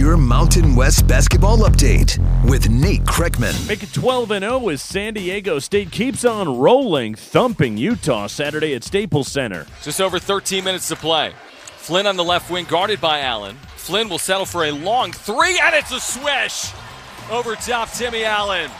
your Mountain West basketball update with Nate Kreckman. Make it 12 and 0 as San Diego State keeps on rolling, thumping Utah Saturday at Staples Center. Just over 13 minutes to play. Flynn on the left wing, guarded by Allen. Flynn will settle for a long three, and it's a swish over top Timmy Allen.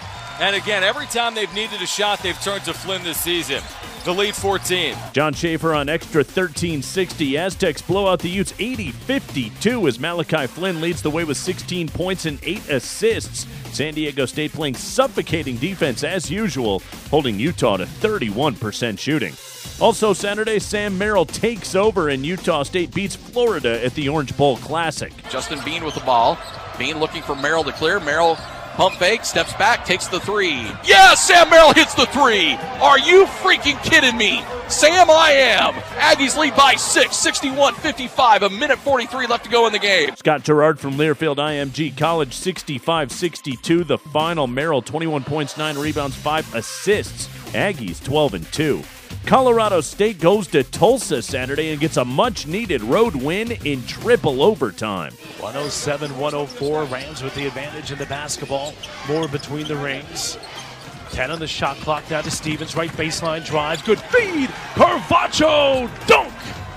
And again, every time they've needed a shot, they've turned to Flynn this season. The lead 14. John Schaefer on XTRA 1360. Aztecs blow out the Utes 80 52 as Malachi Flynn leads the way with 16 points and 8 assists. San Diego State playing suffocating defense as usual, holding Utah to 31% shooting. Also, Saturday, Sam Merrill takes over and Utah State beats Florida at the Orange Bowl Classic. Justin Bean with the ball. Bean looking for Merrill to clear. Merrill pump fake, steps back, takes the three. Yes, Sam Merrill hits the three. Are you freaking kidding me? Sam, I am. Aggies lead by six, 61 55. A minute 43 left to go in the game. Scott Gerard from Learfield IMG College, 65 62. The final, Merrill, 21 points, 9 rebounds, 5 assists. Aggies, 12 and 2. Colorado State goes to Tulsa Saturday and gets a much needed road win in triple overtime. 107 104. Rams with the advantage in the basketball. Moore between the rings. 10 on the shot clock down to Stevens. Right baseline drive. Good feed. Carvacho. Dunk.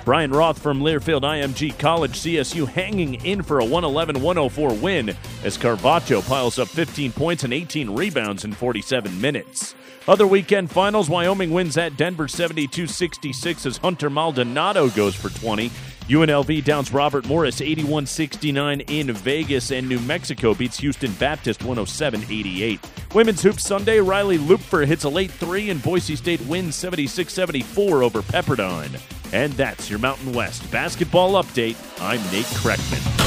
Brian Roth from Learfield IMG College CSU hanging in for a 111 104 win as Carvacho piles up 15 points and 18 rebounds in 47 minutes. Other weekend finals Wyoming wins at Denver 72 66 as Hunter Maldonado goes for 20. UNLV downs Robert Morris 81 69 in Vegas, and New Mexico beats Houston Baptist 107 88. Women's Hoops Sunday, Riley Lupfer hits a late three, and Boise State wins 76 74 over Pepperdine. And that's your Mountain West basketball update. I'm Nate Kreckman.